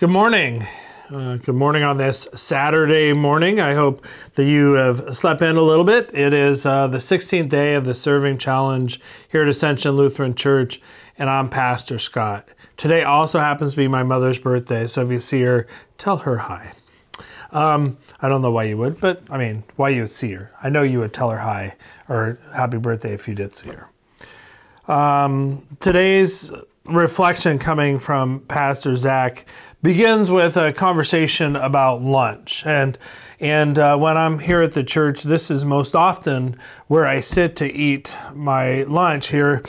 Good morning. Uh, good morning on this Saturday morning. I hope that you have slept in a little bit. It is uh, the 16th day of the Serving Challenge here at Ascension Lutheran Church, and I'm Pastor Scott. Today also happens to be my mother's birthday, so if you see her, tell her hi. Um, I don't know why you would, but I mean, why you would see her. I know you would tell her hi or happy birthday if you did see her. Um, today's reflection coming from Pastor Zach begins with a conversation about lunch. And, and uh, when I'm here at the church, this is most often where I sit to eat my lunch here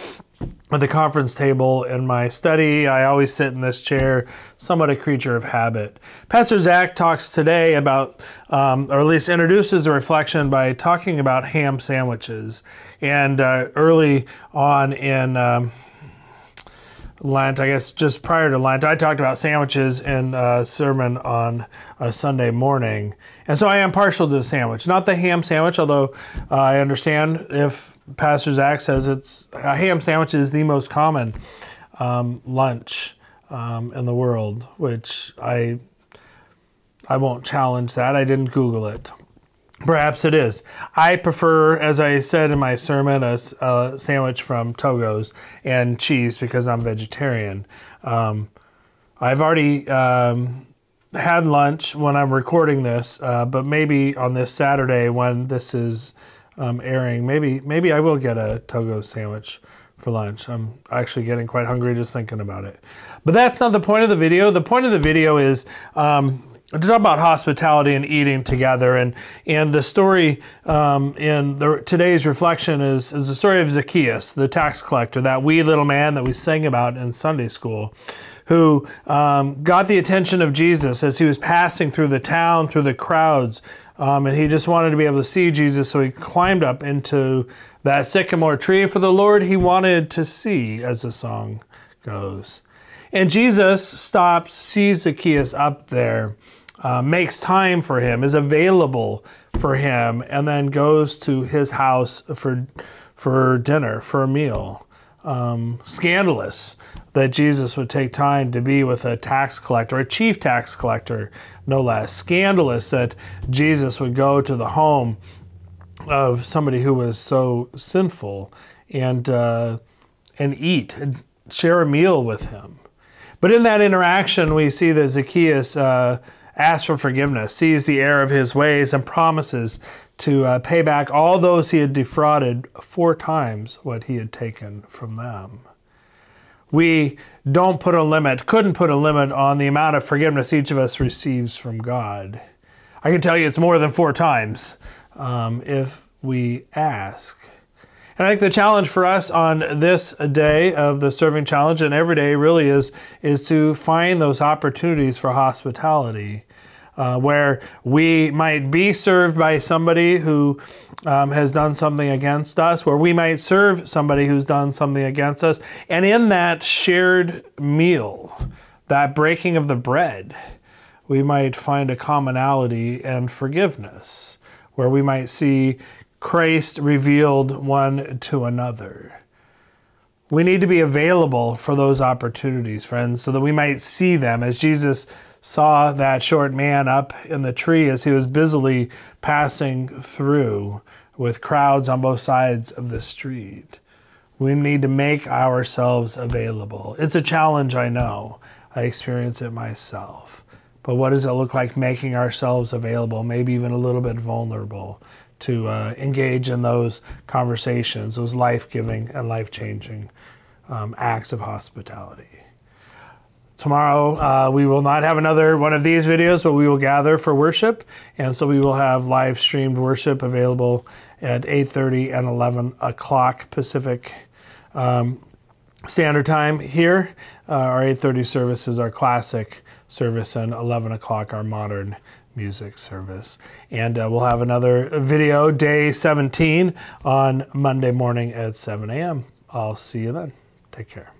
at the conference table in my study. I always sit in this chair, somewhat a creature of habit. Pastor Zach talks today about, um, or at least introduces the reflection by talking about ham sandwiches. And uh, early on in um, Lent, I guess just prior to Lent, I talked about sandwiches in a sermon on a Sunday morning. And so I am partial to the sandwich, not the ham sandwich, although uh, I understand if Pastor Zach says it's a ham sandwich is the most common um, lunch um, in the world, which I I won't challenge that. I didn't Google it. Perhaps it is. I prefer, as I said in my sermon, a, a sandwich from Togo's and cheese because I'm vegetarian. Um, I've already um, had lunch when I'm recording this, uh, but maybe on this Saturday when this is um, airing, maybe maybe I will get a Togo sandwich for lunch. I'm actually getting quite hungry just thinking about it. But that's not the point of the video. The point of the video is um, to talk about hospitality and eating together. And and the story um, in the, today's reflection is is the story of Zacchaeus, the tax collector, that wee little man that we sang about in Sunday school, who um, got the attention of Jesus as he was passing through the town, through the crowds, um, and he just wanted to be able to see Jesus, so he climbed up into that sycamore tree for the Lord he wanted to see, as the song goes. And Jesus stops, sees Zacchaeus up there uh, makes time for him, is available for him, and then goes to his house for, for dinner, for a meal. Um, scandalous that Jesus would take time to be with a tax collector, a chief tax collector, no less. Scandalous that Jesus would go to the home of somebody who was so sinful and uh, and eat, and share a meal with him. But in that interaction, we see that Zacchaeus. Uh, asks for forgiveness, sees the error of his ways, and promises to uh, pay back all those he had defrauded four times what he had taken from them. We don't put a limit, couldn't put a limit on the amount of forgiveness each of us receives from God. I can tell you it's more than four times um, if we ask. And I think the challenge for us on this day of the serving challenge and every day really is, is to find those opportunities for hospitality. Uh, where we might be served by somebody who um, has done something against us, where we might serve somebody who's done something against us. And in that shared meal, that breaking of the bread, we might find a commonality and forgiveness, where we might see Christ revealed one to another. We need to be available for those opportunities, friends, so that we might see them as Jesus saw that short man up in the tree as he was busily passing through with crowds on both sides of the street. We need to make ourselves available. It's a challenge, I know. I experience it myself. But what does it look like making ourselves available, maybe even a little bit vulnerable? To uh, engage in those conversations, those life giving and life changing um, acts of hospitality. Tomorrow, uh, we will not have another one of these videos, but we will gather for worship. And so we will have live streamed worship available at 8.30 and 11 o'clock Pacific um, Standard Time here. Uh, our 8.30 service is our classic service and 11 o'clock our modern music service. And uh, we'll have another video, day 17, on Monday morning at 7 a.m. I'll see you then. Take care.